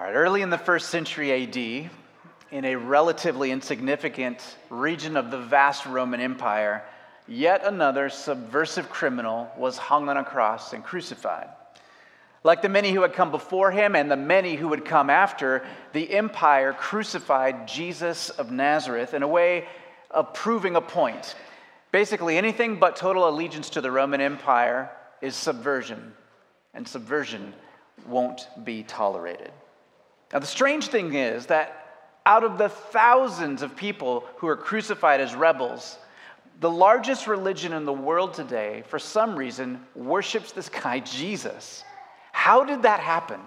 All right, early in the first century AD, in a relatively insignificant region of the vast Roman Empire, yet another subversive criminal was hung on a cross and crucified. Like the many who had come before him and the many who would come after, the empire crucified Jesus of Nazareth in a way of proving a point. Basically, anything but total allegiance to the Roman Empire is subversion, and subversion won't be tolerated. Now, the strange thing is that out of the thousands of people who are crucified as rebels, the largest religion in the world today, for some reason, worships this guy, Jesus. How did that happen?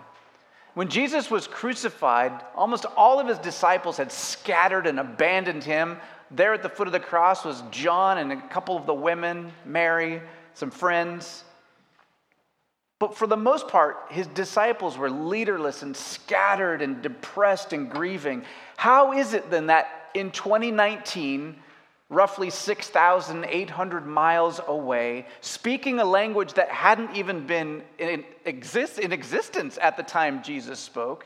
When Jesus was crucified, almost all of his disciples had scattered and abandoned him. There at the foot of the cross was John and a couple of the women, Mary, some friends. But for the most part, his disciples were leaderless and scattered and depressed and grieving. How is it then that in 2019, roughly 6,800 miles away, speaking a language that hadn't even been in, exist, in existence at the time Jesus spoke,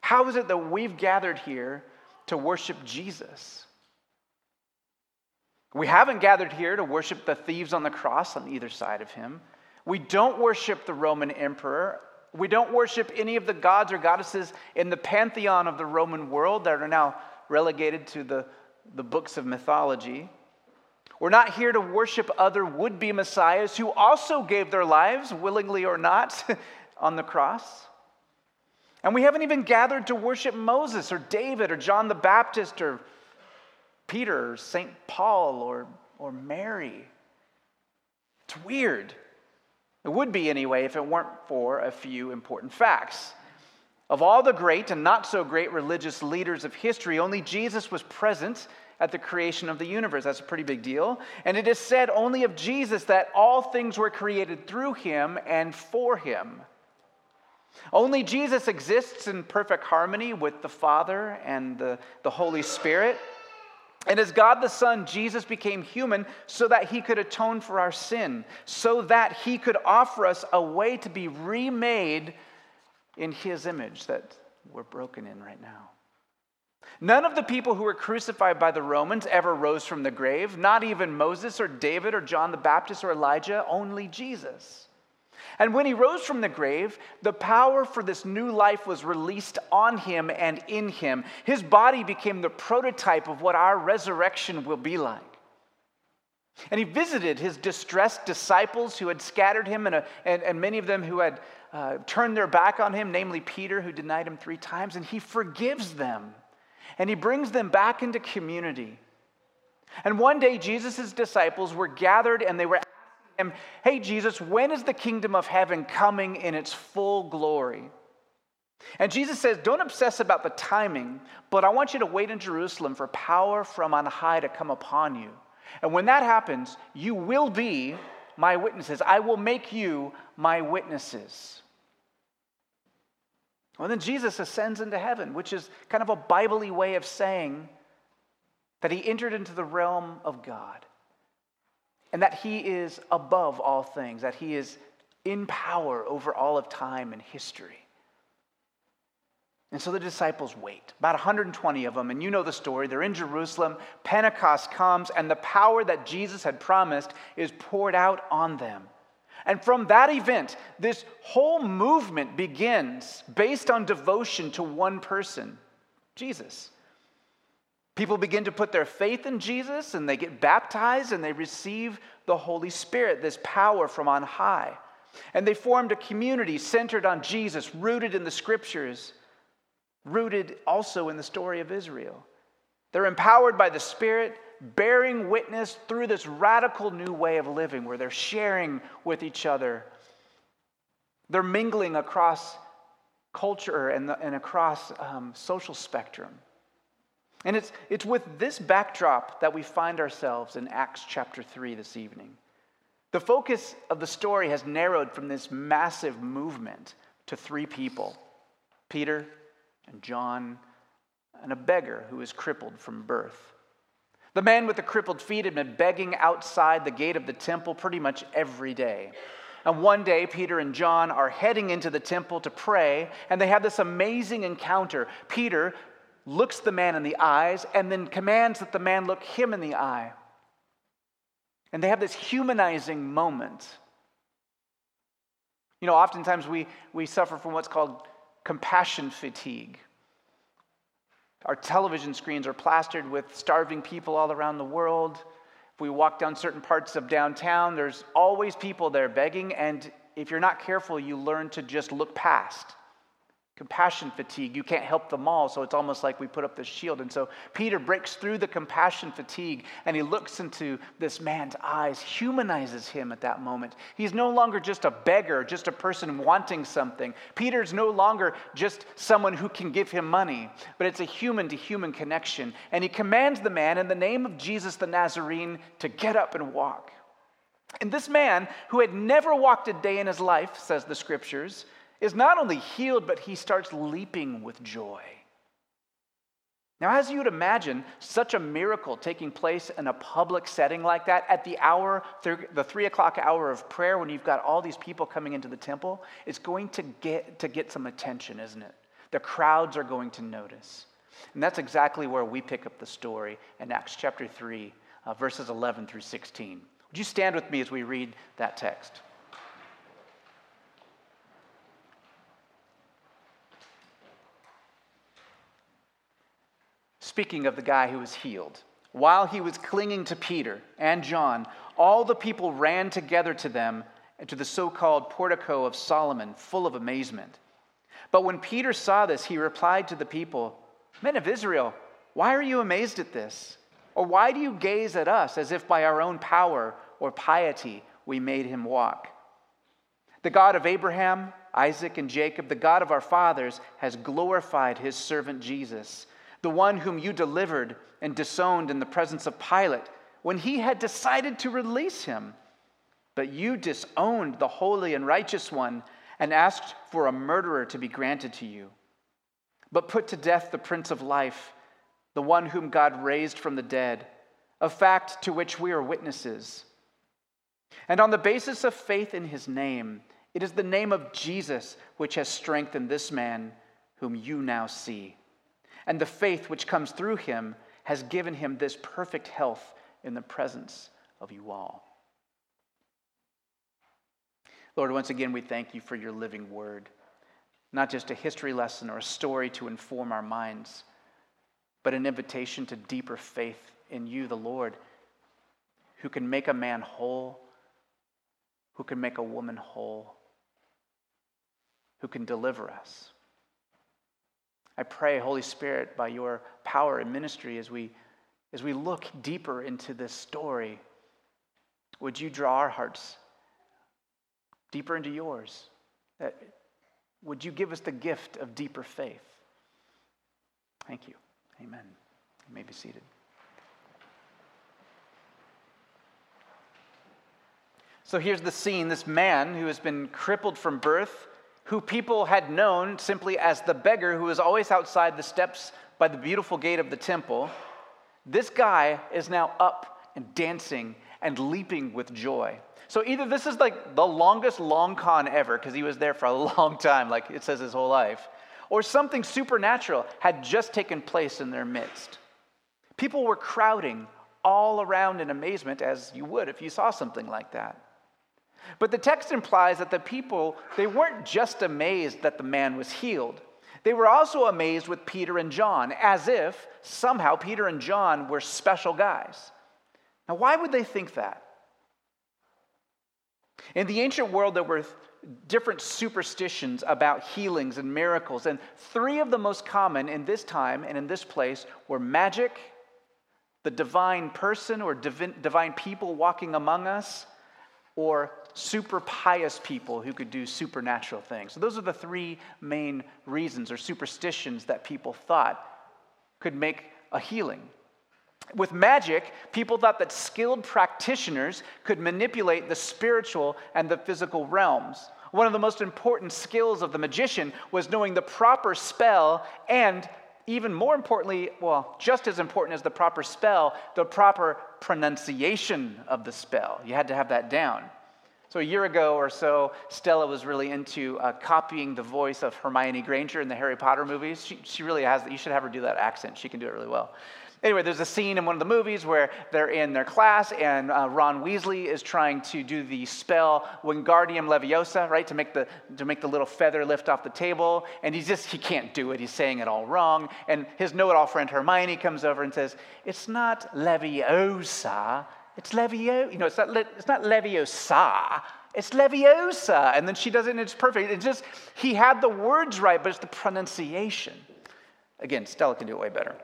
how is it that we've gathered here to worship Jesus? We haven't gathered here to worship the thieves on the cross on either side of him. We don't worship the Roman emperor. We don't worship any of the gods or goddesses in the pantheon of the Roman world that are now relegated to the, the books of mythology. We're not here to worship other would be messiahs who also gave their lives, willingly or not, on the cross. And we haven't even gathered to worship Moses or David or John the Baptist or Peter or St. Paul or, or Mary. It's weird. It would be anyway if it weren't for a few important facts. Of all the great and not so great religious leaders of history, only Jesus was present at the creation of the universe. That's a pretty big deal. And it is said only of Jesus that all things were created through him and for him. Only Jesus exists in perfect harmony with the Father and the, the Holy Spirit. And as God the Son, Jesus became human so that he could atone for our sin, so that he could offer us a way to be remade in his image that we're broken in right now. None of the people who were crucified by the Romans ever rose from the grave, not even Moses or David or John the Baptist or Elijah, only Jesus. And when he rose from the grave, the power for this new life was released on him and in him. His body became the prototype of what our resurrection will be like. And he visited his distressed disciples who had scattered him, and, a, and, and many of them who had uh, turned their back on him, namely Peter, who denied him three times, and he forgives them. And he brings them back into community. And one day, Jesus' disciples were gathered and they were him, Hey, Jesus, when is the kingdom of heaven coming in its full glory? And Jesus says, Don't obsess about the timing, but I want you to wait in Jerusalem for power from on high to come upon you. And when that happens, you will be my witnesses. I will make you my witnesses. Well, then Jesus ascends into heaven, which is kind of a Bible way of saying that he entered into the realm of God and that he is above all things, that he is in power over all of time and history. And so the disciples wait, about 120 of them, and you know the story. They're in Jerusalem. Pentecost comes, and the power that Jesus had promised is poured out on them. And from that event, this whole movement begins based on devotion to one person Jesus. People begin to put their faith in Jesus and they get baptized and they receive the Holy Spirit, this power from on high. And they formed a community centered on Jesus, rooted in the scriptures, rooted also in the story of Israel. They're empowered by the Spirit, bearing witness through this radical new way of living where they're sharing with each other. They're mingling across culture and, the, and across um, social spectrum. And it's, it's with this backdrop that we find ourselves in Acts chapter 3 this evening. The focus of the story has narrowed from this massive movement to three people Peter and John and a beggar who is crippled from birth. The man with the crippled feet had been begging outside the gate of the temple pretty much every day. And one day, Peter and John are heading into the temple to pray, and they have this amazing encounter. Peter looks the man in the eyes and then commands that the man look him in the eye. And they have this humanizing moment. You know, oftentimes we, we suffer from what's called compassion fatigue. Our television screens are plastered with starving people all around the world. If we walk down certain parts of downtown, there's always people there begging, and if you're not careful, you learn to just look past. Compassion fatigue. You can't help them all, so it's almost like we put up this shield. And so Peter breaks through the compassion fatigue and he looks into this man's eyes, humanizes him at that moment. He's no longer just a beggar, just a person wanting something. Peter's no longer just someone who can give him money, but it's a human to human connection. And he commands the man in the name of Jesus the Nazarene to get up and walk. And this man, who had never walked a day in his life, says the scriptures, is not only healed, but he starts leaping with joy. Now, as you would imagine, such a miracle taking place in a public setting like that at the hour, the three o'clock hour of prayer, when you've got all these people coming into the temple, is going to get, to get some attention, isn't it? The crowds are going to notice. And that's exactly where we pick up the story in Acts chapter 3, uh, verses 11 through 16. Would you stand with me as we read that text? Speaking of the guy who was healed, while he was clinging to Peter and John, all the people ran together to them and to the so called portico of Solomon, full of amazement. But when Peter saw this, he replied to the people, Men of Israel, why are you amazed at this? Or why do you gaze at us as if by our own power or piety we made him walk? The God of Abraham, Isaac, and Jacob, the God of our fathers, has glorified his servant Jesus the one whom you delivered and disowned in the presence of Pilate when he had decided to release him. But you disowned the holy and righteous one and asked for a murderer to be granted to you. But put to death the Prince of Life, the one whom God raised from the dead, a fact to which we are witnesses. And on the basis of faith in his name, it is the name of Jesus which has strengthened this man whom you now see. And the faith which comes through him has given him this perfect health in the presence of you all. Lord, once again, we thank you for your living word, not just a history lesson or a story to inform our minds, but an invitation to deeper faith in you, the Lord, who can make a man whole, who can make a woman whole, who can deliver us. I pray, Holy Spirit, by your power and ministry, as we, as we look deeper into this story, would you draw our hearts deeper into yours? That, would you give us the gift of deeper faith? Thank you. Amen. You may be seated. So here's the scene this man who has been crippled from birth who people had known simply as the beggar who was always outside the steps by the beautiful gate of the temple, this guy is now up and dancing and leaping with joy. So either this is like the longest long con ever, because he was there for a long time, like it says his whole life, or something supernatural had just taken place in their midst. People were crowding all around in amazement, as you would if you saw something like that. But the text implies that the people, they weren't just amazed that the man was healed. They were also amazed with Peter and John, as if somehow Peter and John were special guys. Now, why would they think that? In the ancient world, there were different superstitions about healings and miracles, and three of the most common in this time and in this place were magic, the divine person or divine people walking among us, or super pious people who could do supernatural things. So, those are the three main reasons or superstitions that people thought could make a healing. With magic, people thought that skilled practitioners could manipulate the spiritual and the physical realms. One of the most important skills of the magician was knowing the proper spell and even more importantly, well, just as important as the proper spell, the proper pronunciation of the spell. You had to have that down. So, a year ago or so, Stella was really into uh, copying the voice of Hermione Granger in the Harry Potter movies. She, she really has, you should have her do that accent. She can do it really well. Anyway, there's a scene in one of the movies where they're in their class and uh, Ron Weasley is trying to do the spell Wingardium Leviosa, right, to make the to make the little feather lift off the table, and he's just he can't do it. He's saying it all wrong. And his know-it-all friend Hermione comes over and says, "It's not Leviosa, it's Levio. You know, it's not it's not Leviosa." It's Leviosa. And then she does it and it's perfect. It's just, he had the words right, but it's the pronunciation. Again, Stella can do it way better.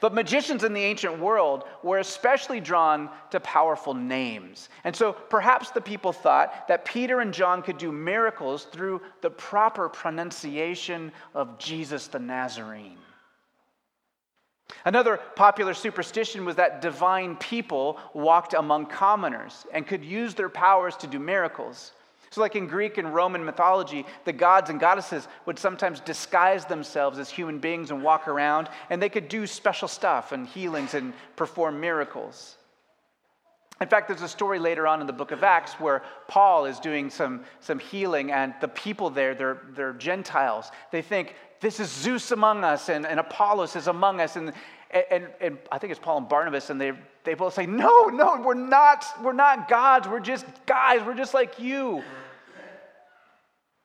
But magicians in the ancient world were especially drawn to powerful names. And so perhaps the people thought that Peter and John could do miracles through the proper pronunciation of Jesus the Nazarene. Another popular superstition was that divine people walked among commoners and could use their powers to do miracles. So, like in Greek and Roman mythology, the gods and goddesses would sometimes disguise themselves as human beings and walk around, and they could do special stuff and healings and perform miracles. In fact, there's a story later on in the book of Acts where Paul is doing some, some healing, and the people there, they're, they're Gentiles. They think, this is Zeus among us, and, and Apollos is among us. And, and, and I think it's Paul and Barnabas, and they, they both say, No, no, we're not, we're not gods. We're just guys. We're just like you.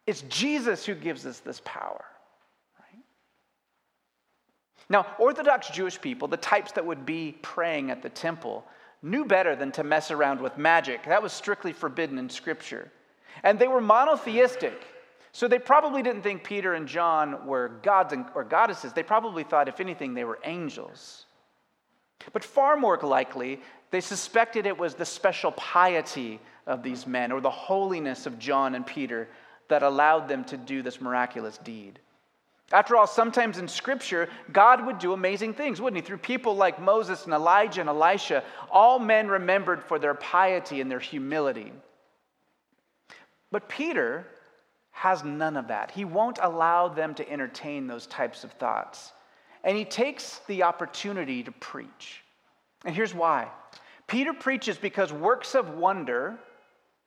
It's Jesus who gives us this power. Now, Orthodox Jewish people, the types that would be praying at the temple, knew better than to mess around with magic. That was strictly forbidden in Scripture. And they were monotheistic. So they probably didn't think Peter and John were gods or goddesses. They probably thought, if anything, they were angels. But far more likely, they suspected it was the special piety of these men or the holiness of John and Peter that allowed them to do this miraculous deed. After all, sometimes in Scripture, God would do amazing things, wouldn't He? Through people like Moses and Elijah and Elisha, all men remembered for their piety and their humility. But Peter has none of that. He won't allow them to entertain those types of thoughts. And he takes the opportunity to preach. And here's why Peter preaches because works of wonder,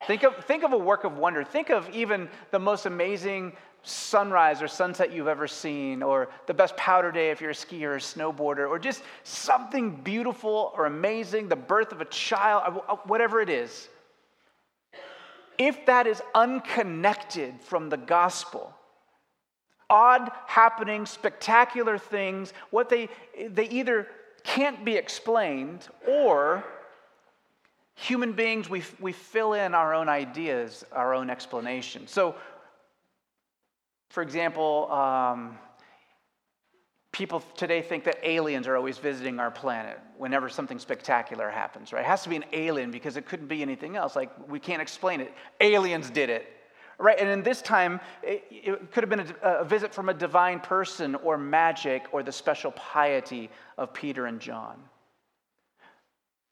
think of, think of a work of wonder. Think of even the most amazing sunrise or sunset you've ever seen, or the best powder day if you're a skier or a snowboarder, or just something beautiful or amazing, the birth of a child, uh, whatever it is if that is unconnected from the gospel, odd happenings, spectacular things, what they, they either can't be explained or human beings, we, we fill in our own ideas, our own explanation. So, for example, um, people today think that aliens are always visiting our planet whenever something spectacular happens, right? It has to be an alien because it couldn't be anything else. Like, we can't explain it. Aliens did it, right? And in this time, it, it could have been a, a visit from a divine person or magic or the special piety of Peter and John.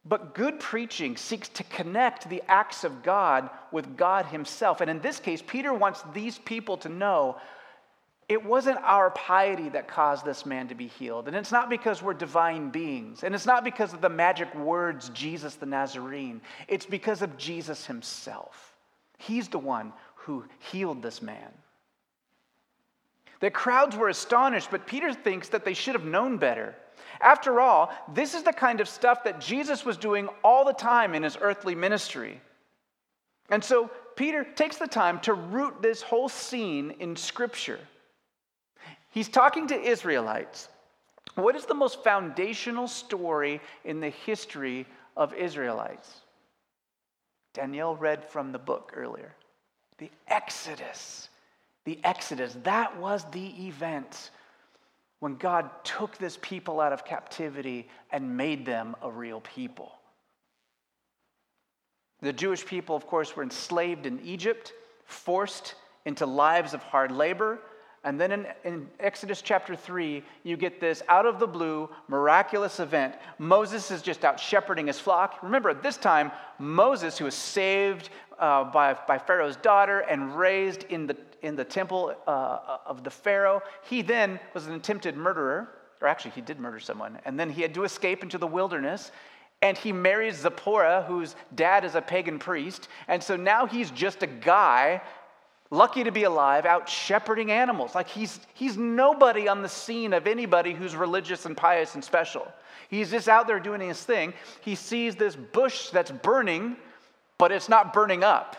But good preaching seeks to connect the acts of God with God Himself. And in this case, Peter wants these people to know it wasn't our piety that caused this man to be healed. And it's not because we're divine beings. And it's not because of the magic words, Jesus the Nazarene. It's because of Jesus himself. He's the one who healed this man. The crowds were astonished, but Peter thinks that they should have known better. After all, this is the kind of stuff that Jesus was doing all the time in his earthly ministry. And so Peter takes the time to root this whole scene in Scripture. He's talking to Israelites. What is the most foundational story in the history of Israelites? Danielle read from the book earlier. The Exodus. The Exodus. That was the event when God took this people out of captivity and made them a real people. The Jewish people, of course, were enslaved in Egypt, forced into lives of hard labor, and then in, in, Exodus chapter 3, you get this out of the blue, miraculous event. Moses is just out shepherding his flock. Remember, at this time, Moses, who was saved uh, by, by Pharaoh's daughter and raised in the, in the temple uh, of the Pharaoh, he then was an attempted murderer, or actually, he did murder someone. And then he had to escape into the wilderness. and he marries Zipporah, whose dad is a pagan priest. And so now he's just a guy, lucky to be alive, out shepherding animals. Like he's, he's nobody on the scene of anybody who's religious and pious and special. He's just out there doing his thing. He sees this bush that's burning, but it's not burning up.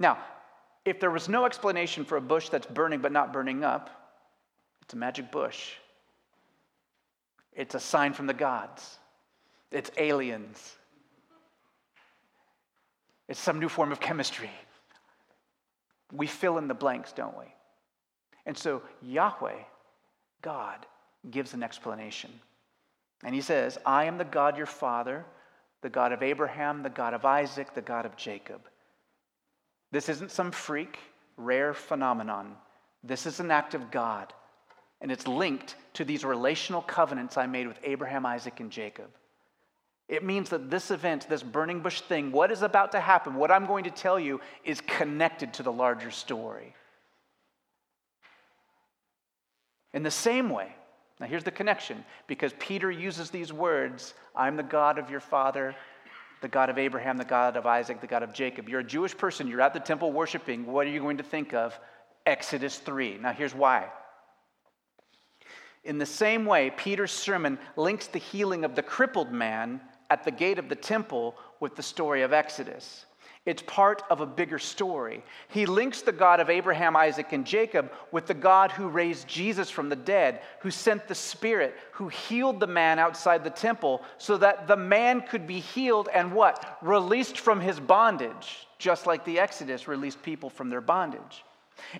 Now, if there was no explanation for a bush that's burning but not burning up, it's a magic bush. It's a sign from the gods. It's aliens. It's some new form of chemistry. We fill in the blanks, don't we? And so Yahweh, God, gives an explanation. And he says, I am the God your father, the God of Abraham, the God of Isaac, the God of Jacob. This isn't some freak, rare phenomenon. This is an act of God, and it's linked to these relational covenants I made with Abraham, Isaac, and Jacob. It means that this event, this burning bush thing, what is about to happen, what I'm going to tell you, is connected to the larger story. In the same way, now here's the connection because Peter uses these words I'm the God of your father, the God of Abraham, the God of Isaac, the God of Jacob. You're a Jewish person, you're at the temple worshiping. What are you going to think of? Exodus 3. Now, here's why. In the same way, Peter's sermon links the healing of the crippled man at the gate of the temple with the story of Exodus. It's part of a bigger story. He links the God of Abraham, Isaac, and Jacob with the God who raised Jesus from the dead, who sent the Spirit, who healed the man outside the temple so that the man could be healed and what? Released from his bondage, just like the Exodus released people from their bondage.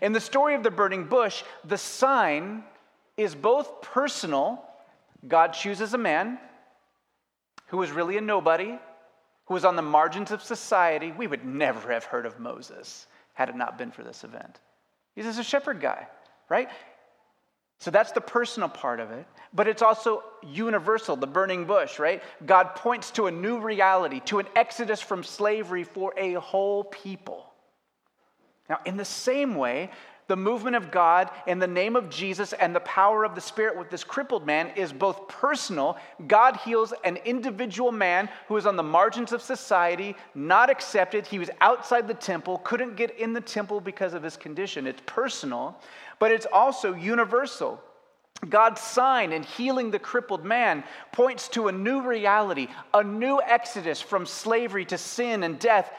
In the story of the burning bush, the sign is both personal. God chooses a man who was really a nobody who was on the margins of society, we would never have heard of Moses had it not been for this event. He's just a shepherd guy, right? So that's the personal part of it, but it's also universal, the burning bush, right? God points to a new reality, to an exodus from slavery for a whole people. Now, in the same way, the movement of God in the name of Jesus and the power of the Spirit with this crippled man is both personal. God heals an individual man who is on the margins of society, not accepted. He was outside the temple, couldn't get in the temple because of his condition. It's personal, but it's also universal. God's sign in healing the crippled man points to a new reality, a new exodus from slavery to sin and death,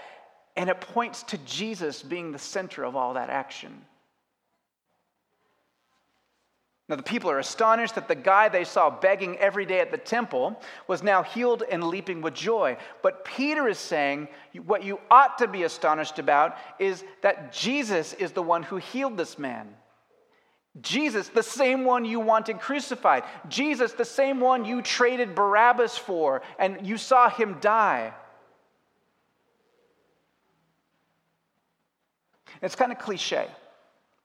and it points to Jesus being the center of all that action. Now, the people are astonished that the guy they saw begging every day at the temple was now healed and leaping with joy. But Peter is saying what you ought to be astonished about is that Jesus is the one who healed this man. Jesus, the same one you wanted crucified. Jesus, the same one you traded Barabbas for and you saw him die. It's kind of cliche,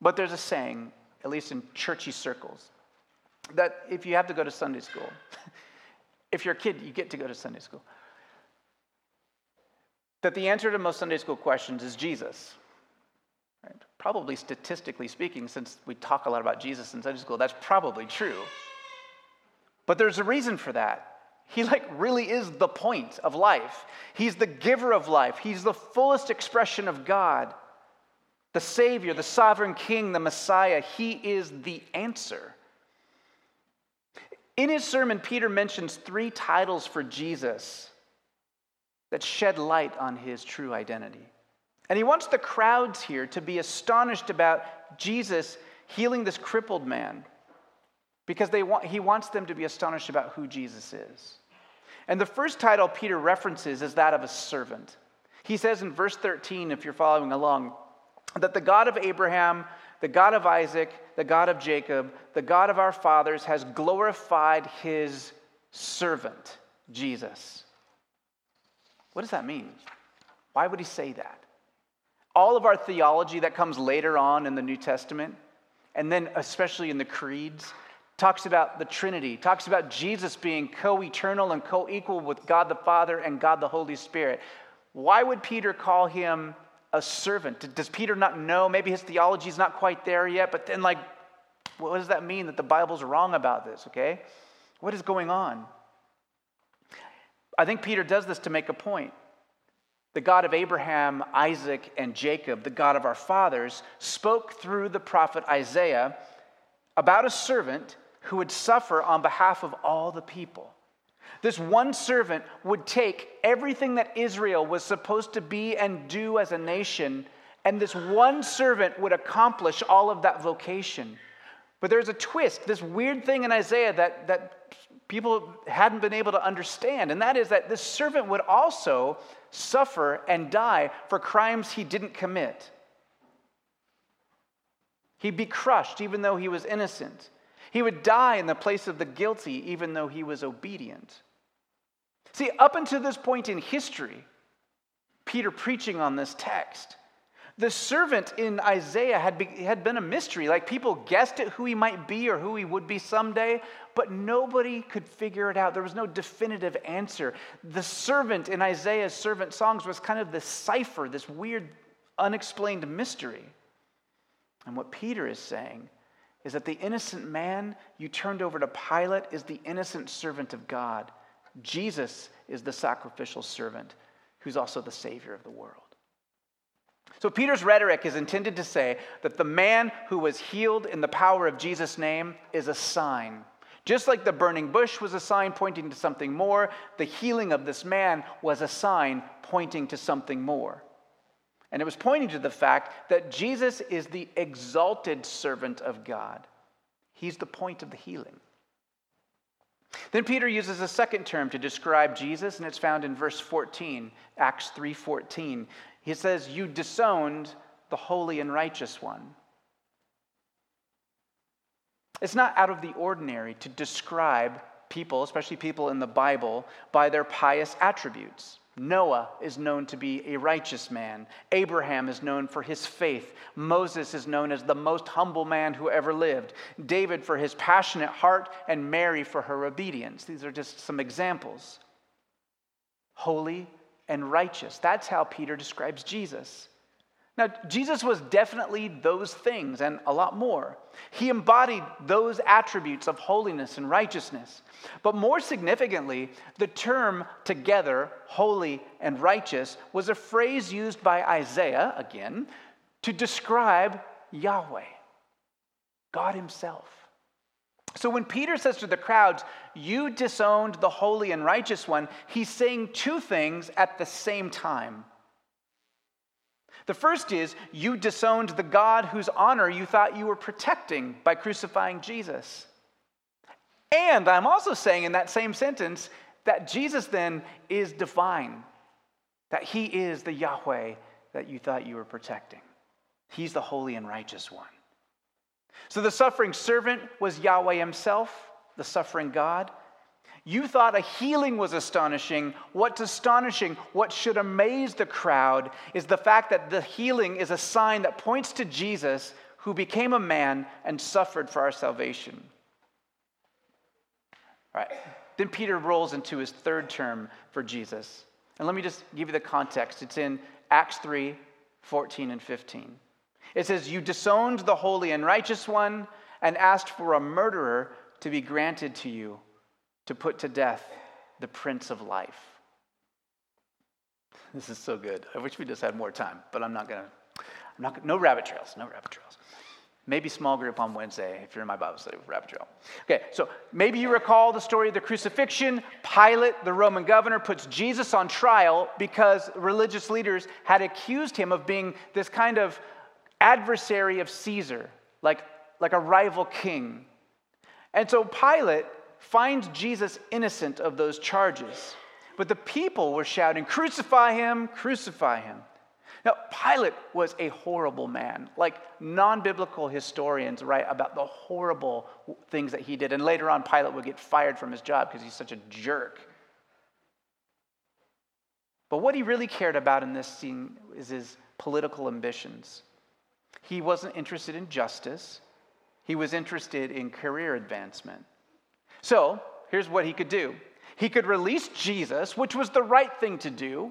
but there's a saying at least in churchy circles, that if you have to go to Sunday school, if you're a kid, you get to go to Sunday school, that the answer to most Sunday school questions is Jesus. Right? Probably statistically speaking, since we talk a lot about Jesus in Sunday school, that's probably true. But there's a reason for that. He like really is the point of life. He's the giver of life. He's the fullest expression of God the Savior, the sovereign King, the Messiah. He is the answer. In his sermon, Peter mentions three titles for Jesus that shed light on his true identity. And he wants the crowds here to be astonished about Jesus healing this crippled man because they want, he wants them to be astonished about who Jesus is. And the first title Peter references is that of a servant. He says in verse 13, if you're following along, that the God of Abraham, the God of Isaac, the God of Jacob, the God of our fathers has glorified his servant, Jesus. What does that mean? Why would he say that? All of our theology that comes later on in the New Testament, and then especially in the creeds, talks about the Trinity, talks about Jesus being co eternal and co equal with God the Father and God the Holy Spirit. Why would Peter call him a servant? Does Peter not know? Maybe his theology is not quite there yet, but then, like, what does that mean that the Bible's wrong about this, okay? What is going on? I think Peter does this to make a point. The God of Abraham, Isaac, and Jacob, the God of our fathers, spoke through the prophet Isaiah about a servant who would suffer on behalf of all the people. This one servant would take everything that Israel was supposed to be and do as a nation, and this one servant would accomplish all of that vocation. But there's a twist, this weird thing in Isaiah that, that people hadn't been able to understand, and that is that this servant would also suffer and die for crimes he didn't commit. He'd be crushed even though he was innocent. He would die in the place of the guilty even though he was obedient. See, up until this point in history, Peter preaching on this text, the servant in Isaiah had, be, had been a mystery. Like people guessed at who he might be or who he would be someday, but nobody could figure it out. There was no definitive answer. The servant in Isaiah's servant songs was kind of this cipher, this weird, unexplained mystery. And what Peter is saying is that the innocent man you turned over to Pilate is the innocent servant of God. Jesus is the sacrificial servant who's also the Savior of the world. So, Peter's rhetoric is intended to say that the man who was healed in the power of Jesus' name is a sign. Just like the burning bush was a sign pointing to something more, the healing of this man was a sign pointing to something more. And it was pointing to the fact that Jesus is the exalted servant of God. He's the point of the healing. Then Peter uses a second term to describe Jesus, and it's found in verse 14, Acts 3:14. He says, You disowned the holy and righteous one. It's not out of the ordinary to describe people, especially people in the Bible, by their pious attributes. Noah is known to be a righteous man. Abraham is known for his faith. Moses is known as the most humble man who ever lived. David for his passionate heart, and Mary for her obedience. These are just some examples. Holy and righteous. That's how Peter describes Jesus. Now, Jesus was definitely those things and a lot more. He embodied those attributes of holiness and righteousness. But more significantly, the term together, holy and righteous, was a phrase used by Isaiah, again, to describe Yahweh, God Himself. So when Peter says to the crowds, You disowned the holy and righteous one, he's saying two things at the same time. The first is you disowned the God whose honor you thought you were protecting by crucifying Jesus. And I'm also saying in that same sentence that Jesus then is divine, that he is the Yahweh that you thought you were protecting. He's the holy and righteous one. So the suffering servant was Yahweh himself, the suffering God. You thought a healing was astonishing. What's astonishing, what should amaze the crowd, is the fact that the healing is a sign that points to Jesus who became a man and suffered for our salvation. All right. Then Peter rolls into his third term for Jesus. And let me just give you the context. It's in Acts 3 14 and 15. It says, You disowned the holy and righteous one and asked for a murderer to be granted to you to put to death the Prince of Life. This is so good. I wish we just had more time, but I'm not going to. I'm not, no rabbit trails, no rabbit trails. Maybe small group on Wednesday if you're in my Bible study with Rabbit Trail. Okay, so maybe you recall the story of the crucifixion. Pilate, the Roman governor, puts Jesus on trial because religious leaders had accused him of being this kind of adversary of Caesar, like, like a rival king. And so Pilate finds Jesus innocent of those charges. But the people were shouting, Crucify him, crucify him. Now, Pilate was a horrible man. Like non biblical historians write about the horrible things that he did. And later on, Pilate would get fired from his job because he's such a jerk. But what he really cared about in this scene is his political ambitions. He wasn't interested in justice, he was interested in career advancement. So here's what he could do he could release Jesus, which was the right thing to do.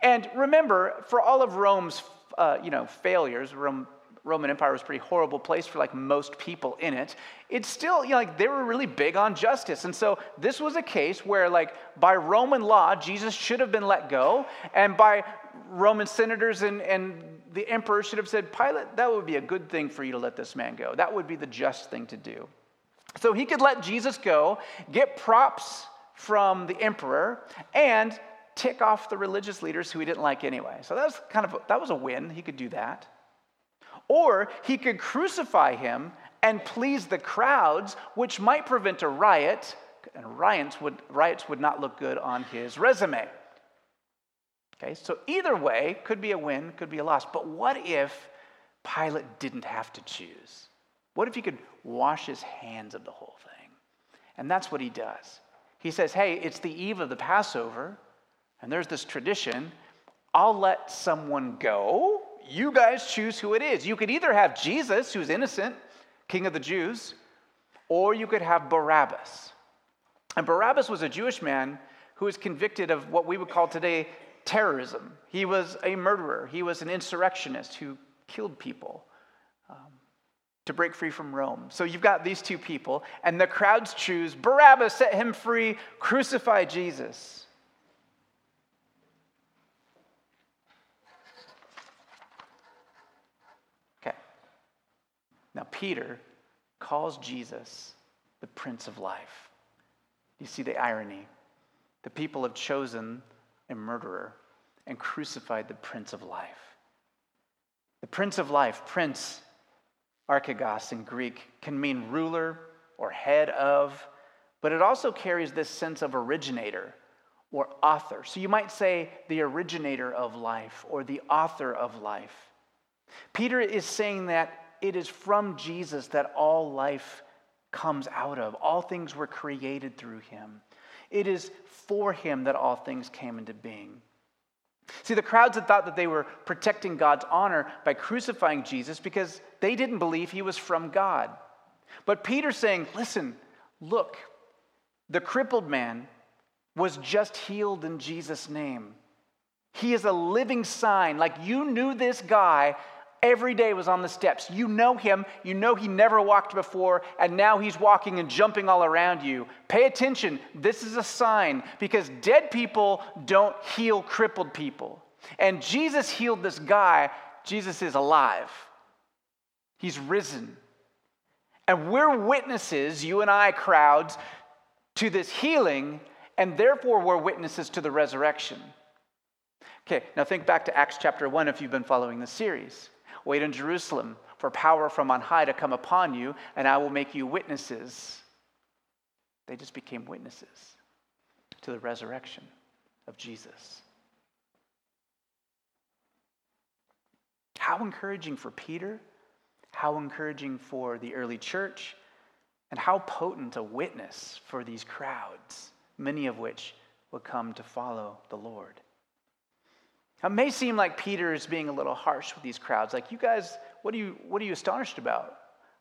And remember, for all of Rome's uh, you know, failures, Rome Roman Empire was a pretty horrible place for like most people in it, it's still, you know, like they were really big on justice. And so this was a case where, like, by Roman law, Jesus should have been let go. And by Roman senators and, and the emperor should have said, Pilate, that would be a good thing for you to let this man go. That would be the just thing to do. So he could let Jesus go, get props from the emperor, and tick off the religious leaders who he didn't like anyway. So that was kind of that was a win. He could do that. Or he could crucify him and please the crowds, which might prevent a riot, and riots would, riots would not look good on his resume. Okay, so either way could be a win, could be a loss. But what if Pilate didn't have to choose? What if he could wash his hands of the whole thing? And that's what he does. He says, Hey, it's the eve of the Passover, and there's this tradition. I'll let someone go you guys choose who it is. You could either have Jesus, who's innocent, king of the Jews, or you could have Barabbas. And Barabbas was a Jewish man who was convicted of what we would call today terrorism. He was a murderer, he was an insurrectionist who killed people. Um, to break free from Rome. So you've got these two people, and the crowds choose Barabbas, set him free, crucify Jesus. Okay. Now, Peter calls Jesus the Prince of Life. You see the irony? The people have chosen a murderer and crucified the Prince of Life. The Prince of Life, Prince, archegos in Greek, can mean ruler or head of, but it also carries this sense of originator or author. So you might say the originator of life or the author of life. Peter is saying that it is from Jesus that all life comes out of. All things were created through him. It is for him that all things came into being. See, the crowds had thought that they were protecting God's honor by crucifying Jesus because they didn't believe he was from God. But Peter's saying, listen, look, the crippled man was just healed in Jesus' name. He is a living sign. Like you knew this guy every day was on the steps. You know him, you know he never walked before, and now he's walking and jumping all around you. Pay attention. This is a sign because dead people don't heal crippled people. And Jesus healed this guy. Jesus is alive, he's risen. And we're witnesses, you and I, crowds, to this healing, and therefore we're witnesses to the resurrection. Okay, now think back to Acts chapter 1 if you've been following the series. Wait in Jerusalem for power from on high to come upon you, and I will make you witnesses. They just became witnesses to the resurrection of Jesus. How encouraging for Peter, how encouraging for the early church, and how potent a witness for these crowds, many of which would come to follow the Lord. It may seem like Peter is being a little harsh with these crowds. Like, you guys, what are you, what are you astonished about?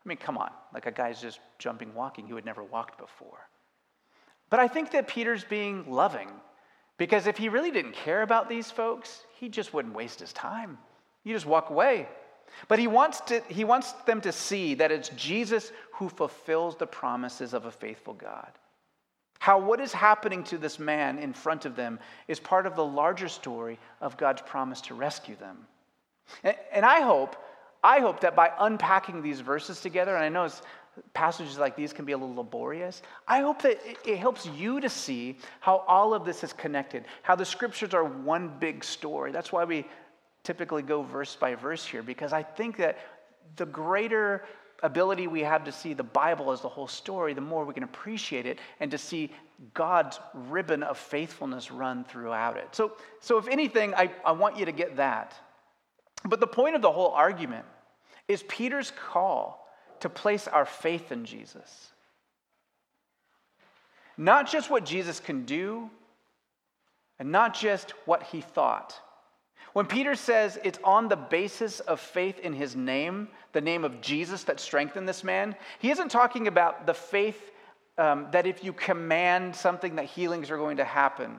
I mean, come on. Like a guy's just jumping, walking who had never walked before. But I think that Peter's being loving because if he really didn't care about these folks, he just wouldn't waste his time. You just walk away. But he wants, to, he wants them to see that it's Jesus who fulfills the promises of a faithful God. How what is happening to this man in front of them is part of the larger story of God's promise to rescue them. And, and I hope, I hope that by unpacking these verses together, and I know passages like these can be a little laborious, I hope that it, it helps you to see how all of this is connected, how the scriptures are one big story. That's why we typically go verse by verse here, because I think that the greater ability we have to see the Bible as the whole story, the more we can appreciate it and to see God's ribbon of faithfulness run throughout it. So, so if anything, I, I want you to get that. But the point of the whole argument is Peter's call to place our faith in Jesus. Not just what Jesus can do, and not just what he thought. When Peter says it's on the basis of faith in his name, the name of Jesus, that strengthened this man, he isn't talking about the faith um, that if you command something, that healings are going to happen.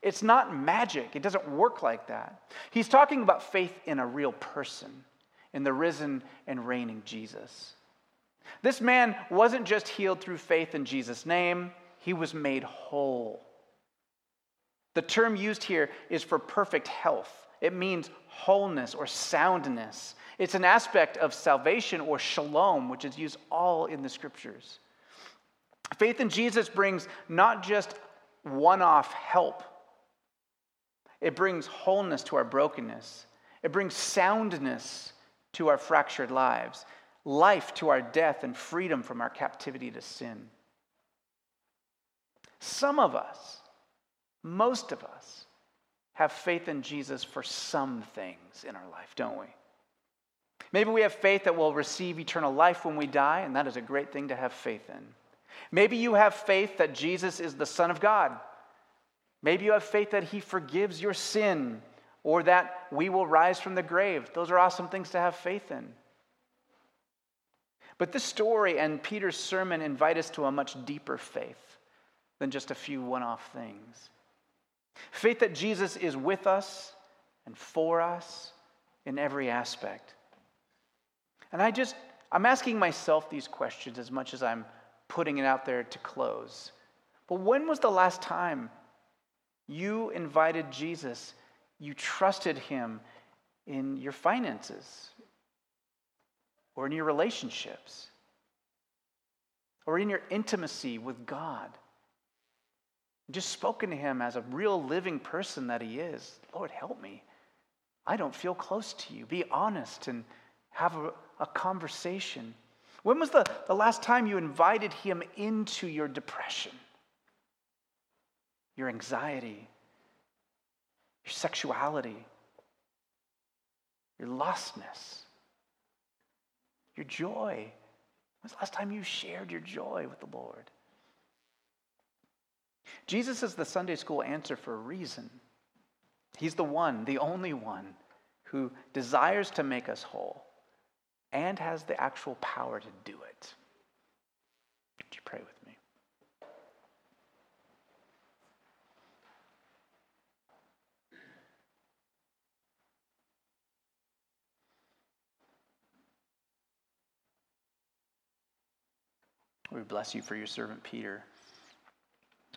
It's not magic, it doesn't work like that. He's talking about faith in a real person, in the risen and reigning Jesus. This man wasn't just healed through faith in Jesus' name, he was made whole. The term used here is for perfect health. It means wholeness or soundness. It's an aspect of salvation or shalom, which is used all in the scriptures. Faith in Jesus brings not just one off help, it brings wholeness to our brokenness, it brings soundness to our fractured lives, life to our death, and freedom from our captivity to sin. Some of us, most of us, have faith in Jesus for some things in our life, don't we? Maybe we have faith that we'll receive eternal life when we die, and that is a great thing to have faith in. Maybe you have faith that Jesus is the Son of God. Maybe you have faith that He forgives your sin or that we will rise from the grave. Those are awesome things to have faith in. But this story and Peter's sermon invite us to a much deeper faith than just a few one off things. Faith that Jesus is with us and for us in every aspect. And I just, I'm asking myself these questions as much as I'm putting it out there to close. But when was the last time you invited Jesus, you trusted him in your finances or in your relationships or in your intimacy with God? Just spoken to him as a real living person that he is. Lord, help me. I don't feel close to you. Be honest and have a, a conversation. When was the, the last time you invited him into your depression, your anxiety, your sexuality, your lostness, your joy? When was the last time you shared your joy with the Lord? Jesus is the Sunday school answer for a reason. He's the one, the only one, who desires to make us whole and has the actual power to do it. Would you pray with me? We bless you for your servant Peter,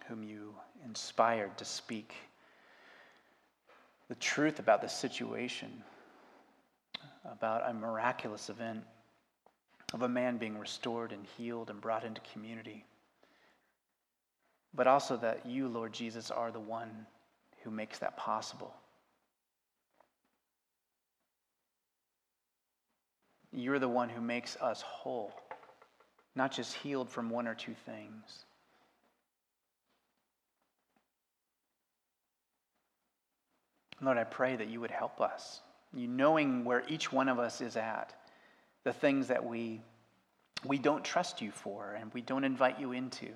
whom you inspired to speak the truth about the situation about a miraculous event of a man being restored and healed and brought into community. But also that you, Lord Jesus, are the one who makes that possible. You're the one who makes us whole, not just healed from one or two things. Lord, I pray that you would help us you knowing where each one of us is at, the things that we, we don't trust you for and we don't invite you into.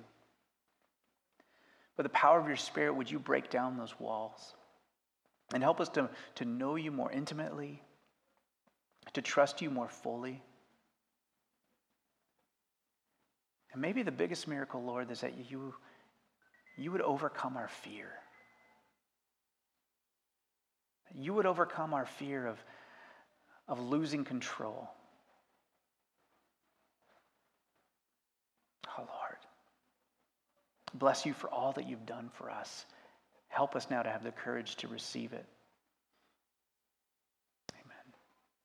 By the power of your Spirit, would you break down those walls and help us to, to know you more intimately, to trust you more fully? And maybe the biggest miracle, Lord, is that you, you would overcome our fear you would overcome our fear of, of losing control. Oh, Lord. Bless you for all that you've done for us. Help us now to have the courage to receive it.